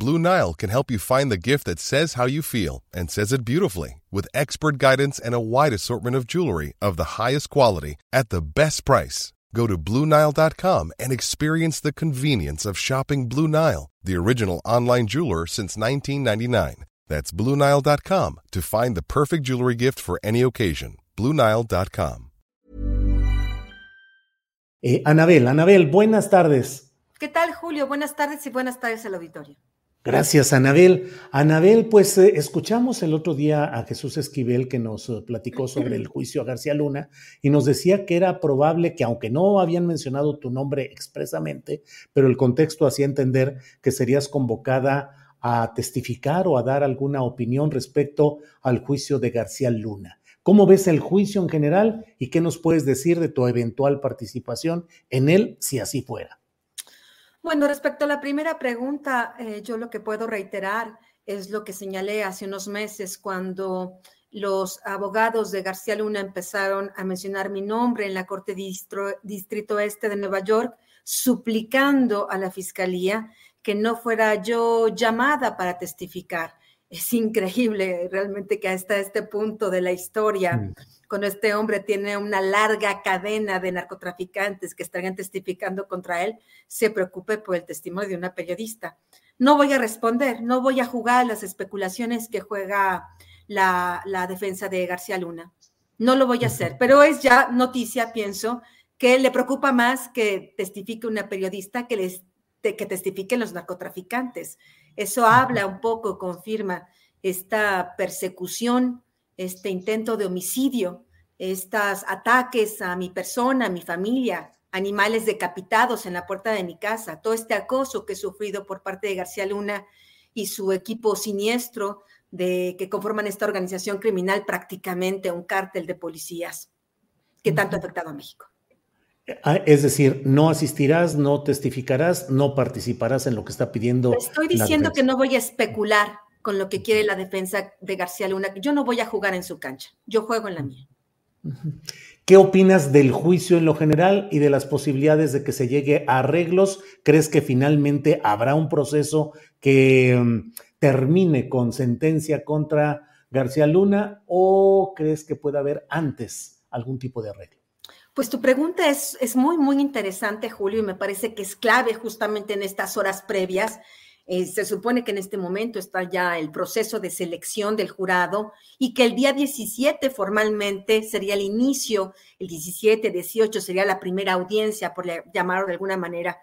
Blue Nile can help you find the gift that says how you feel and says it beautifully with expert guidance and a wide assortment of jewelry of the highest quality at the best price. Go to BlueNile.com and experience the convenience of shopping Blue Nile, the original online jeweler since 1999. That's BlueNile.com to find the perfect jewelry gift for any occasion. BlueNile.com. Eh, Anabel, Anabel, buenas tardes. ¿Qué tal, Julio? Buenas tardes y buenas tardes al auditorio. Gracias, Anabel. Anabel, pues eh, escuchamos el otro día a Jesús Esquivel que nos eh, platicó sobre el juicio a García Luna y nos decía que era probable que, aunque no habían mencionado tu nombre expresamente, pero el contexto hacía entender que serías convocada a testificar o a dar alguna opinión respecto al juicio de García Luna. ¿Cómo ves el juicio en general y qué nos puedes decir de tu eventual participación en él si así fuera? Bueno, respecto a la primera pregunta, eh, yo lo que puedo reiterar es lo que señalé hace unos meses cuando los abogados de García Luna empezaron a mencionar mi nombre en la Corte Distrito Este de Nueva York, suplicando a la Fiscalía que no fuera yo llamada para testificar. Es increíble realmente que hasta este punto de la historia mm cuando este hombre tiene una larga cadena de narcotraficantes que estarían testificando contra él, se preocupe por el testimonio de una periodista. No voy a responder, no voy a jugar las especulaciones que juega la, defensa de García Luna. No lo voy a hacer, pero es ya noticia, pienso, que le preocupa más que testifique una periodista que, les, que testifiquen los narcotraficantes. Eso habla un poco, confirma esta persecución este intento de homicidio, estos ataques a mi persona, a mi familia, animales decapitados en la puerta de mi casa, todo este acoso que he sufrido por parte de García Luna y su equipo siniestro de que conforman esta organización criminal prácticamente un cártel de policías que tanto ha afectado a México. Ah, es decir, no asistirás, no testificarás, no participarás en lo que está pidiendo. Estoy diciendo que no voy a especular con lo que quiere la defensa de García Luna. Yo no voy a jugar en su cancha, yo juego en la mía. ¿Qué opinas del juicio en lo general y de las posibilidades de que se llegue a arreglos? ¿Crees que finalmente habrá un proceso que mm, termine con sentencia contra García Luna o crees que pueda haber antes algún tipo de arreglo? Pues tu pregunta es, es muy, muy interesante, Julio, y me parece que es clave justamente en estas horas previas eh, se supone que en este momento está ya el proceso de selección del jurado y que el día 17 formalmente sería el inicio, el 17, 18 sería la primera audiencia, por llamarlo de alguna manera.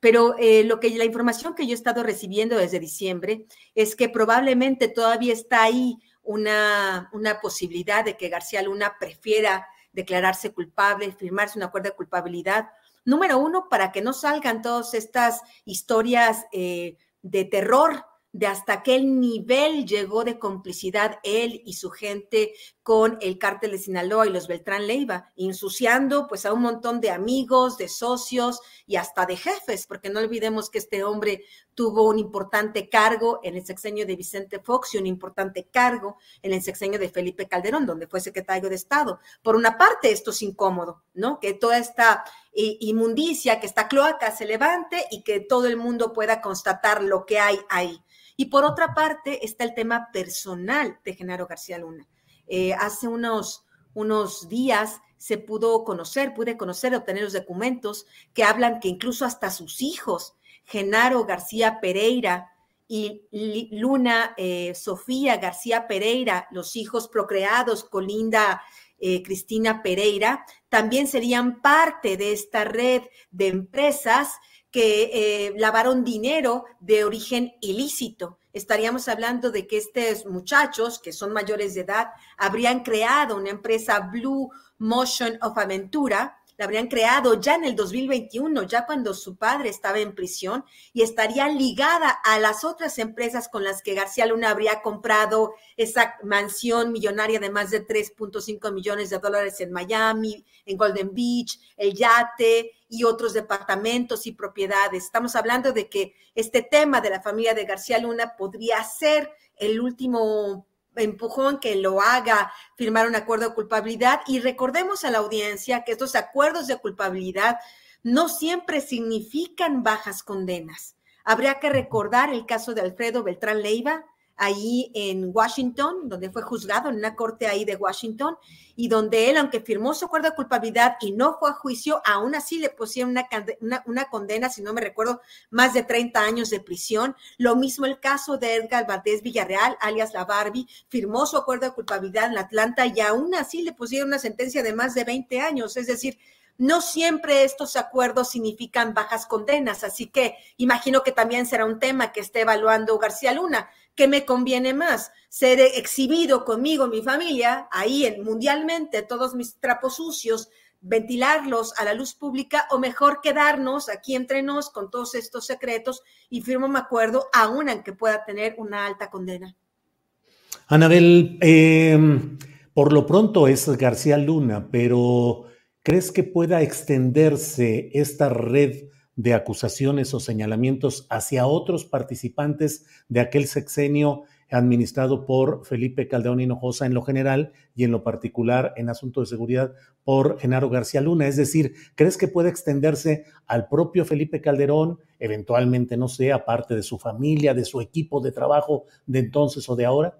Pero eh, lo que la información que yo he estado recibiendo desde diciembre es que probablemente todavía está ahí una, una posibilidad de que García Luna prefiera declararse culpable, firmarse un acuerdo de culpabilidad. Número uno, para que no salgan todas estas historias eh, de terror de hasta qué nivel llegó de complicidad él y su gente con el cártel de Sinaloa y los Beltrán Leiva, ensuciando pues a un montón de amigos, de socios y hasta de jefes, porque no olvidemos que este hombre tuvo un importante cargo en el sexenio de Vicente Fox y un importante cargo en el sexenio de Felipe Calderón, donde fue secretario de Estado. Por una parte, esto es incómodo, ¿no? Que toda esta inmundicia, que esta cloaca se levante y que todo el mundo pueda constatar lo que hay ahí. Y por otra parte está el tema personal de Genaro García Luna. Eh, hace unos, unos días se pudo conocer, pude conocer, obtener los documentos que hablan que incluso hasta sus hijos, Genaro García Pereira y Luna eh, Sofía García Pereira, los hijos procreados con Linda eh, Cristina Pereira, también serían parte de esta red de empresas que eh, lavaron dinero de origen ilícito. Estaríamos hablando de que estos muchachos, que son mayores de edad, habrían creado una empresa Blue Motion of Aventura, la habrían creado ya en el 2021, ya cuando su padre estaba en prisión, y estaría ligada a las otras empresas con las que García Luna habría comprado esa mansión millonaria de más de 3.5 millones de dólares en Miami, en Golden Beach, el yate y otros departamentos y propiedades. Estamos hablando de que este tema de la familia de García Luna podría ser el último empujón que lo haga firmar un acuerdo de culpabilidad. Y recordemos a la audiencia que estos acuerdos de culpabilidad no siempre significan bajas condenas. Habría que recordar el caso de Alfredo Beltrán Leiva, ahí en Washington, donde fue juzgado en una corte ahí de Washington, y donde él, aunque firmó su acuerdo de culpabilidad y no fue a juicio, aún así le pusieron una, una, condena, si no me recuerdo, más de 30 años de prisión. Lo mismo el caso de Edgar Valdés Villarreal, alias La Barbie, firmó su acuerdo de culpabilidad en Atlanta y aún así le pusieron una sentencia de más de 20 años. Es decir, no siempre estos acuerdos significan bajas condenas, así que imagino que también será un tema que esté evaluando García Luna. ¿Qué me conviene más? ¿Ser exhibido conmigo, mi familia, ahí en, mundialmente, todos mis trapos sucios, ventilarlos a la luz pública o mejor quedarnos aquí entre nos con todos estos secretos y firmo un acuerdo aún aunque pueda tener una alta condena? Anabel, em, por lo pronto es García Luna, pero ¿Crees que pueda extenderse esta red de acusaciones o señalamientos hacia otros participantes de aquel sexenio administrado por Felipe Caldeón Hinojosa en lo general y en lo particular en asunto de seguridad por Genaro García Luna? Es decir, ¿crees que puede extenderse al propio Felipe Calderón, eventualmente, no sé, aparte de su familia, de su equipo de trabajo de entonces o de ahora?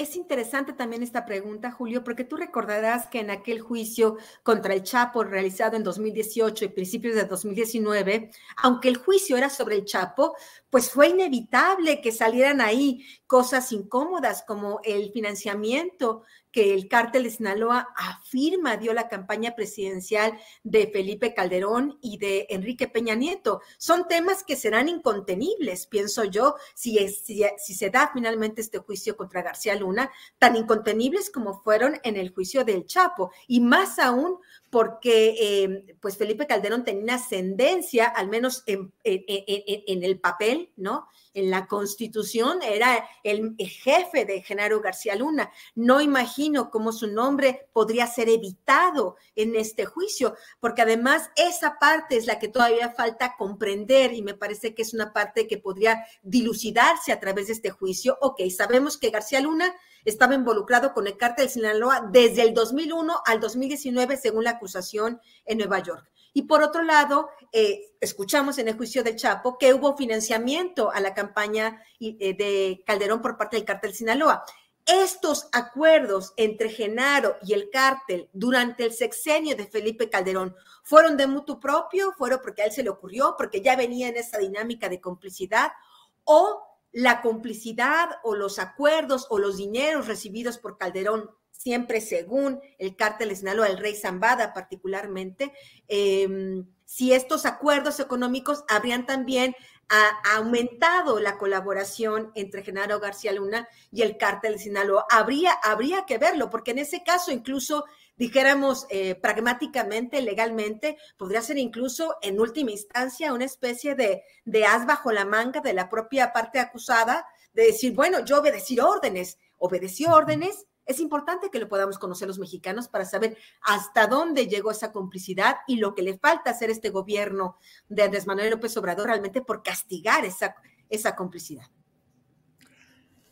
Es interesante también esta pregunta, Julio, porque tú recordarás que en aquel juicio contra el Chapo realizado en 2018 y principios de 2019, aunque el juicio era sobre el Chapo, pues fue inevitable que salieran ahí cosas incómodas como el financiamiento que el cártel de Sinaloa afirma dio la campaña presidencial de Felipe Calderón y de Enrique Peña Nieto. Son temas que serán incontenibles, pienso yo, si, se da finalmente este juicio contra García Luna, tan incontenibles como fueron en el juicio del Chapo, y más aún porque eh, pues Felipe Calderón tenía una ascendencia, al menos en, en el papel, ¿no? En la Constitución, era el, jefe de Genaro García Luna. No imagino cómo su nombre podría ser evitado en este juicio, porque además esa parte es la que todavía falta comprender y me parece que es una parte que podría dilucidarse a través de este juicio. Ok, sabemos que García Luna estaba involucrado con el cártel Sinaloa desde el 2001 al 2019, según la acusación en Nueva York. Y por otro lado, eh, escuchamos en el juicio del Chapo que hubo financiamiento a la campaña eh, de Calderón por parte del cártel Sinaloa. Estos acuerdos entre Genaro y el cártel durante el sexenio de Felipe Calderón fueron de mutuo propio, fueron porque a él se le ocurrió, porque ya venía en esa dinámica de complicidad, o la complicidad o los acuerdos o los dineros recibidos por Calderón siempre según el cártel de Sinaloa, el rey Zambada particularmente, em, si estos acuerdos económicos habrían también aumentado la colaboración entre Genaro García Luna y el cártel de Sinaloa. Habría, habría que verlo, porque en ese caso incluso dijéramos eh, pragmáticamente, legalmente, podría ser incluso en última instancia una especie de, de as bajo la manga de la propia parte acusada, de decir, bueno, yo obedecí órdenes, obedeció órdenes, es importante que lo podamos conocer los mexicanos para saber hasta dónde llegó esa complicidad y lo que le falta hacer este gobierno de Andrés Manuel López Obrador realmente por castigar esa, esa complicidad.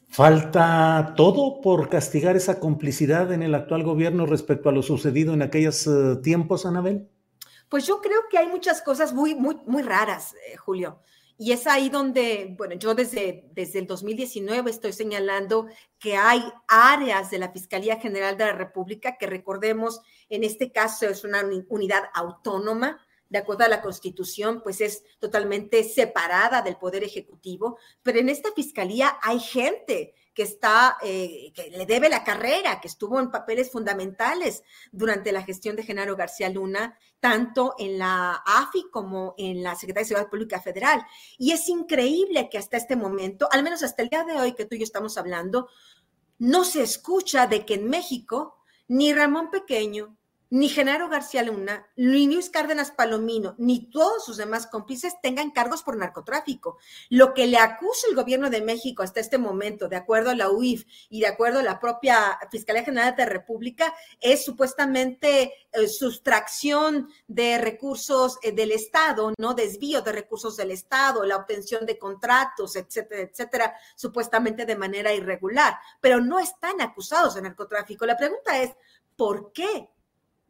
¿Falta todo por castigar esa complicidad en el actual gobierno respecto a lo sucedido en aquellos eh, tiempos, Anabel? Pues yo creo que hay muchas cosas muy, muy, muy raras, eh, Julio. Y es ahí donde, bueno, yo desde, desde el 2019 estoy señalando que hay áreas de la Fiscalía General de la República que recordemos, en este caso es una unidad autónoma, de acuerdo a la Constitución, pues es totalmente separada del Poder Ejecutivo, pero en esta Fiscalía hay gente que está, eh, que le debe la carrera, que estuvo en papeles fundamentales durante la gestión de Genaro García Luna, tanto en la AFI como en la Secretaría de Seguridad Pública Federal. Y es increíble que hasta este momento, al menos hasta el día de hoy que tú y yo estamos hablando, no se escucha de que en México ni Ramón Pequeño, ni Genaro García Luna, ni Luis Cárdenas Palomino, ni todos sus demás cómplices tengan cargos por narcotráfico. Lo que le acusa el gobierno de México hasta este momento, de acuerdo a la UIF y de acuerdo a la propia Fiscalía General de la República, es supuestamente eh, sustracción de recursos eh, del Estado, no desvío de recursos del Estado, la obtención de contratos, etcétera, etcétera, supuestamente de manera irregular, pero no están acusados de narcotráfico. La pregunta es, ¿por qué?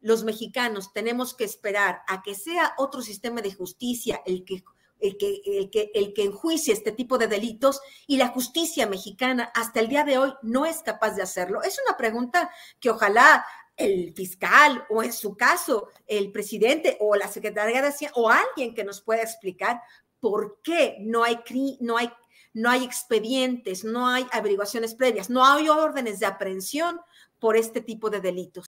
Los mexicanos tenemos que esperar a que sea otro sistema de justicia el que, el que, el que, el que enjuicie este tipo de delitos y la justicia mexicana hasta el día de hoy no es capaz de hacerlo. Es una pregunta que ojalá el fiscal o en su caso el presidente o la secretaria de Hacienda o alguien que nos pueda explicar por qué no hay, no hay, no hay expedientes, no hay averiguaciones previas, no hay órdenes de aprehensión por este tipo de delitos.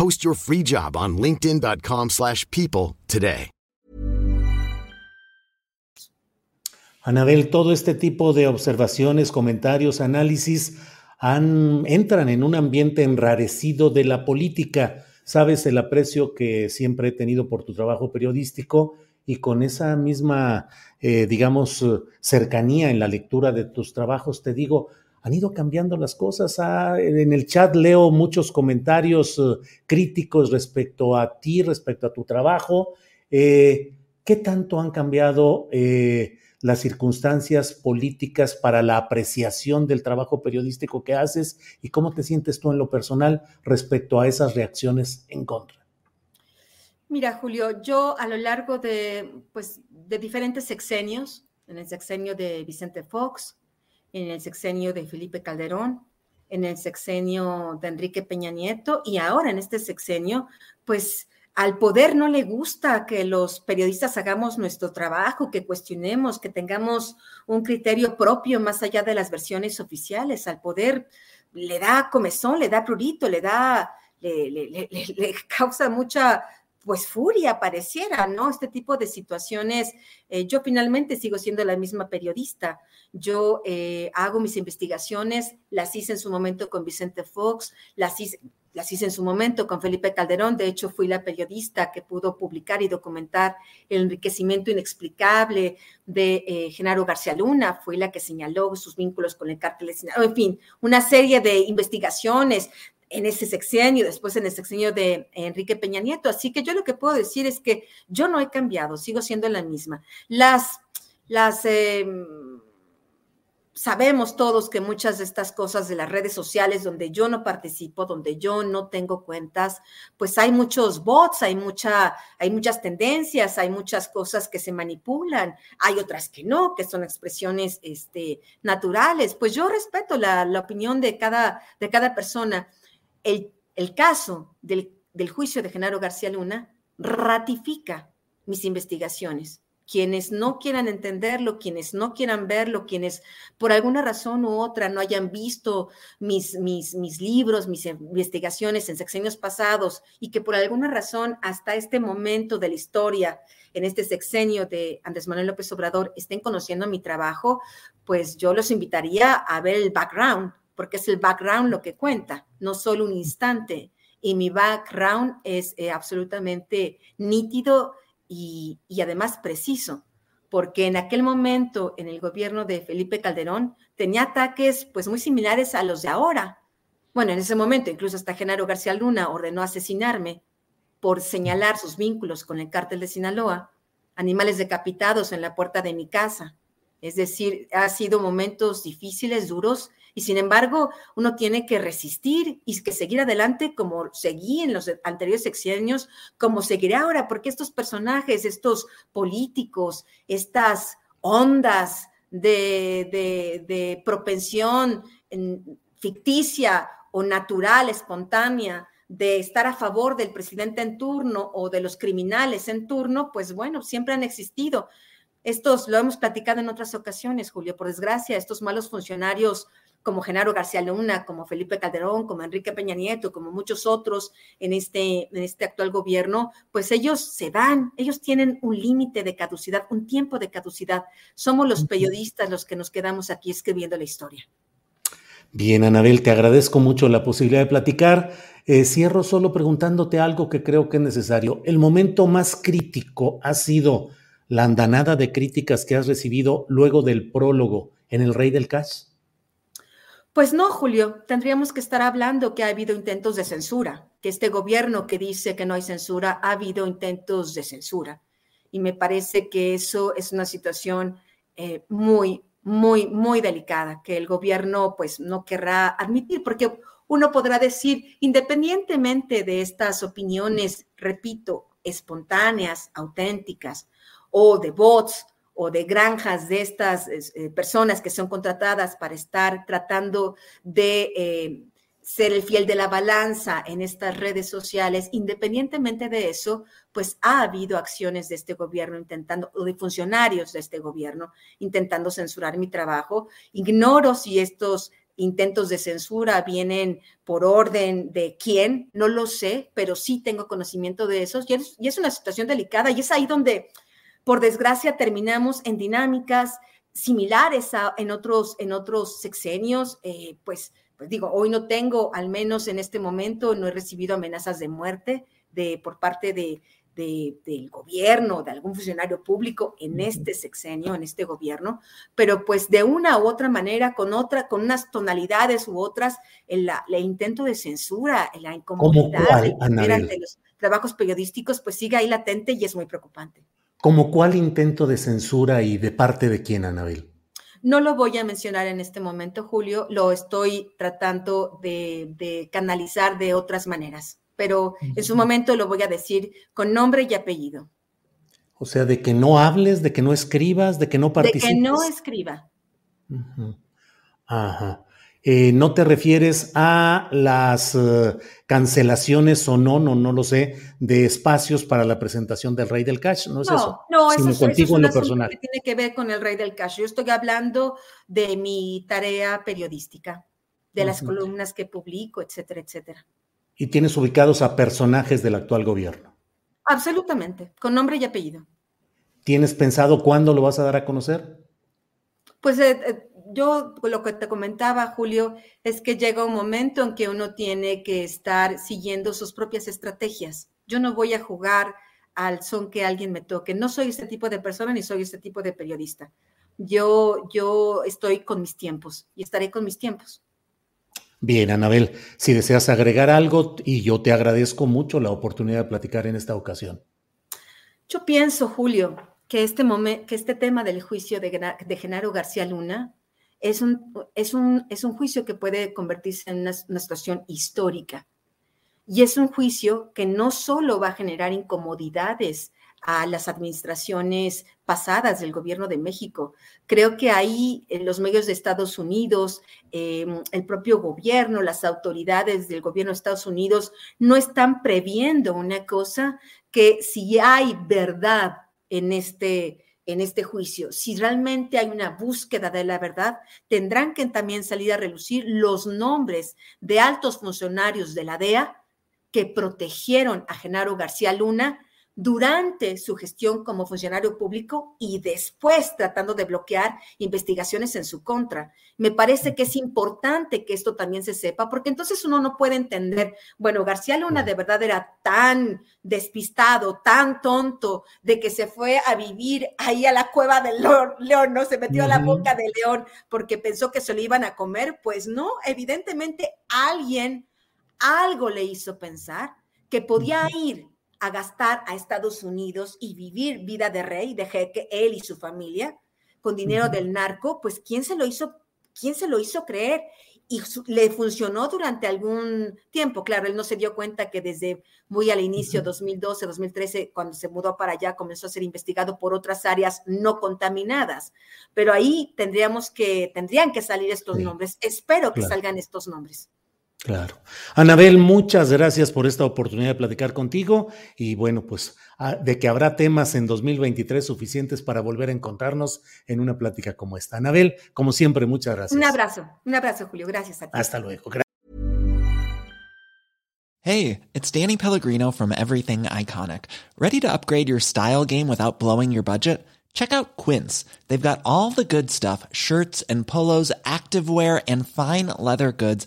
Post your free job on linkedin.com slash people today. Anabel, todo este tipo de observaciones, comentarios, análisis entran en un ambiente enrarecido de la política. Sabes el aprecio que siempre he tenido por tu trabajo periodístico y con esa misma, eh, digamos, cercanía en la lectura de tus trabajos, te digo, han ido cambiando las cosas. Ah, en el chat leo muchos comentarios eh, críticos respecto a ti, respecto a tu trabajo. Eh, ¿Qué tanto han cambiado eh, las circunstancias políticas para la apreciación del trabajo periodístico que haces y cómo te sientes tú en lo personal respecto a esas reacciones en contra? Mira, Julio, yo a lo largo de, pues, de diferentes sexenios, en el sexenio de Vicente Fox, en el sexenio de Felipe Calderón, en el sexenio de Enrique Peña Nieto y ahora en este sexenio, pues al poder no le gusta que los periodistas hagamos nuestro trabajo, que cuestionemos, que tengamos un criterio propio más allá de las versiones oficiales. Al poder le da comezón, le da prurito, le da, le, le causa mucha pues furia pareciera, ¿no? Este tipo de situaciones. Eh, yo finalmente sigo siendo la misma periodista. Yo eh, hago mis investigaciones, las hice en su momento con Vicente Fox, las hice, las hice en su momento con Felipe Calderón. De hecho, fui la periodista que pudo publicar y documentar el enriquecimiento inexplicable de eh, Genaro García Luna. Fui la que señaló sus vínculos con el cártel de. En fin, una serie de investigaciones en ese sexenio, después en el sexenio de Enrique Peña Nieto. Así que yo lo que puedo decir es que yo no he cambiado, sigo siendo la misma. Las, las, em, sabemos todos que muchas de estas cosas de las redes sociales donde yo no participo, donde yo no tengo cuentas, pues hay muchos bots, hay mucha, hay muchas tendencias, hay muchas cosas que se manipulan, hay otras que no, que son expresiones este, naturales. Pues yo respeto la, opinión de cada, de cada persona. El, caso del, juicio de Genaro García Luna ratifica mis investigaciones. Quienes no quieran entenderlo, quienes no quieran verlo, quienes por alguna razón u otra no hayan visto mis, mis libros, mis investigaciones en sexenios pasados y que por alguna razón hasta este momento de la historia, en este sexenio de Andrés Manuel López Obrador, estén conociendo mi trabajo, pues yo los invitaría a ver el background, porque es el background lo que cuenta, no solo un instante. Y mi background es eh, absolutamente nítido y, además preciso, porque en aquel momento, en el gobierno de Felipe Calderón, tenía ataques pues muy similares a los de ahora. Bueno, en ese momento, incluso hasta Genaro García Luna ordenó asesinarme por señalar sus vínculos con el cártel de Sinaloa, animales decapitados en la puerta de mi casa. Es decir, ha sido momentos difíciles, duros, y sin embargo, uno tiene que resistir y que seguir adelante como seguí en los anteriores sexenios, como seguiré ahora, porque estos personajes, estos políticos, estas ondas de, de, propensión ficticia o natural, espontánea, de estar a favor del presidente en turno o de los criminales en turno, pues bueno, siempre han existido. Estos lo hemos platicado en otras ocasiones, Julio, por desgracia, estos malos funcionarios como Genaro García Luna, como Felipe Calderón, como Enrique Peña Nieto, como muchos otros en este, en este actual gobierno, pues ellos se van, ellos tienen un límite de caducidad, un tiempo de caducidad. Somos los periodistas los que nos quedamos aquí escribiendo la historia. Bien, Anabel, te agradezco mucho la posibilidad de platicar. Eh, cierro solo preguntándote algo que creo que es necesario. El momento más crítico ha sido la andanada de críticas que has recibido luego del prólogo en El Rey del Cash. Pues no, Julio, tendríamos que estar hablando que ha habido intentos de censura, que este gobierno que dice que no hay censura, ha habido intentos de censura. Y me parece que eso es una situación eh, muy, muy, muy delicada, que el gobierno pues no querrá admitir, porque uno podrá decir, independientemente de estas opiniones, repito, espontáneas, auténticas, o de bots, o de granjas de estas eh, personas que son contratadas para estar tratando de eh, ser el fiel de la balanza en estas redes sociales, independientemente de eso, pues ha habido acciones de este gobierno intentando, o de funcionarios de este gobierno intentando censurar mi trabajo. Ignoro si estos intentos de censura vienen por orden de quién, no lo sé, pero sí tengo conocimiento de esos y es, y es una situación delicada y es ahí donde por desgracia, terminamos en dinámicas similares a, en, otros, en otros sexenios. Eh, pues, pues digo, hoy no tengo, al menos en este momento, no he recibido amenazas de muerte de, por parte de, del gobierno, de algún funcionario público en este sexenio, en este gobierno, pero pues de una u otra manera, con otra, con unas tonalidades u otras, el, intento de censura, la incomodidad de los trabajos periodísticos, pues sigue ahí latente y es muy preocupante. ¿Como cuál intento de censura y de parte de quién, Anabel? No lo voy a mencionar en este momento, Julio, lo estoy tratando de, canalizar de otras maneras, pero en su momento lo voy a decir con nombre y apellido. O sea, de que no hables, de que no escribas, de que no participes. De que no escriba. Ajá. Eh, no te refieres a las eh, cancelaciones o no, no, no lo sé, de espacios para la presentación del Rey del Cash, ¿no es eso? No, eso, contigo en lo personal. Que tiene que ver con el Rey del Cash. Yo estoy hablando de mi tarea periodística, de las columnas que publico, etcétera, etcétera. ¿Y tienes ubicados a personajes del actual gobierno? Absolutamente, con nombre y apellido. ¿Tienes pensado cuándo lo vas a dar a conocer? Pues eh, yo lo que te comentaba, Julio, es que llega un momento en que uno tiene que estar siguiendo sus propias estrategias. Yo no voy a jugar al son que alguien me toque. No soy este tipo de persona ni soy este tipo de periodista. Yo, yo estoy con mis tiempos y estaré con mis tiempos. Bien, Anabel, si deseas agregar algo, y yo te agradezco mucho la oportunidad de platicar en esta ocasión. Yo pienso, Julio, que este, que este tema del juicio de, de Genaro García Luna es un, es un, es un juicio que puede convertirse en una, una situación histórica. Y es un juicio que no solo va a generar incomodidades a las administraciones pasadas del gobierno de México. Creo que ahí los medios de Estados Unidos, eh, el propio gobierno, las autoridades del gobierno de Estados Unidos no están previendo una cosa que si hay verdad en este, en este juicio, si realmente hay una búsqueda de la verdad, tendrán que también salir a relucir los nombres de altos funcionarios de la DEA que protegieron a Genaro García Luna durante su gestión como funcionario público y después tratando de bloquear investigaciones en su contra. Me parece que es importante que esto también se sepa, porque entonces uno no puede entender, bueno, García Luna de verdad era tan despistado, tan tonto, de que se fue a vivir ahí a la cueva del león, ¿no? Se metió a la boca del león porque pensó que se lo iban a comer. Pues no, evidentemente alguien, algo le hizo pensar que podía ir a gastar a Estados Unidos y vivir vida de rey, de jeque, él y su familia, con dinero del narco, pues ¿quién se lo hizo, quién se lo hizo creer? Y le funcionó durante algún tiempo. Claro, él no se dio cuenta que desde muy al inicio, 2012, 2013, cuando se mudó para allá, comenzó a ser investigado por otras áreas no contaminadas. Pero ahí tendríamos que, tendrían que salir estos nombres. Espero que salgan estos nombres. Claro. Anabel, muchas gracias por esta oportunidad de platicar contigo y bueno, pues ah, de que habrá temas en 2023 suficientes para volver a encontrarnos en una plática como esta. Anabel, como siempre, muchas gracias. Un abrazo, un abrazo, Julio. Gracias a ti. Hasta luego. Hey, it's Danny Pellegrino from Everything Iconic. ¿Ready to upgrade your style game without blowing your budget? Check out Quince. They've got all the good stuff shirts and polos, activewear, and fine leather goods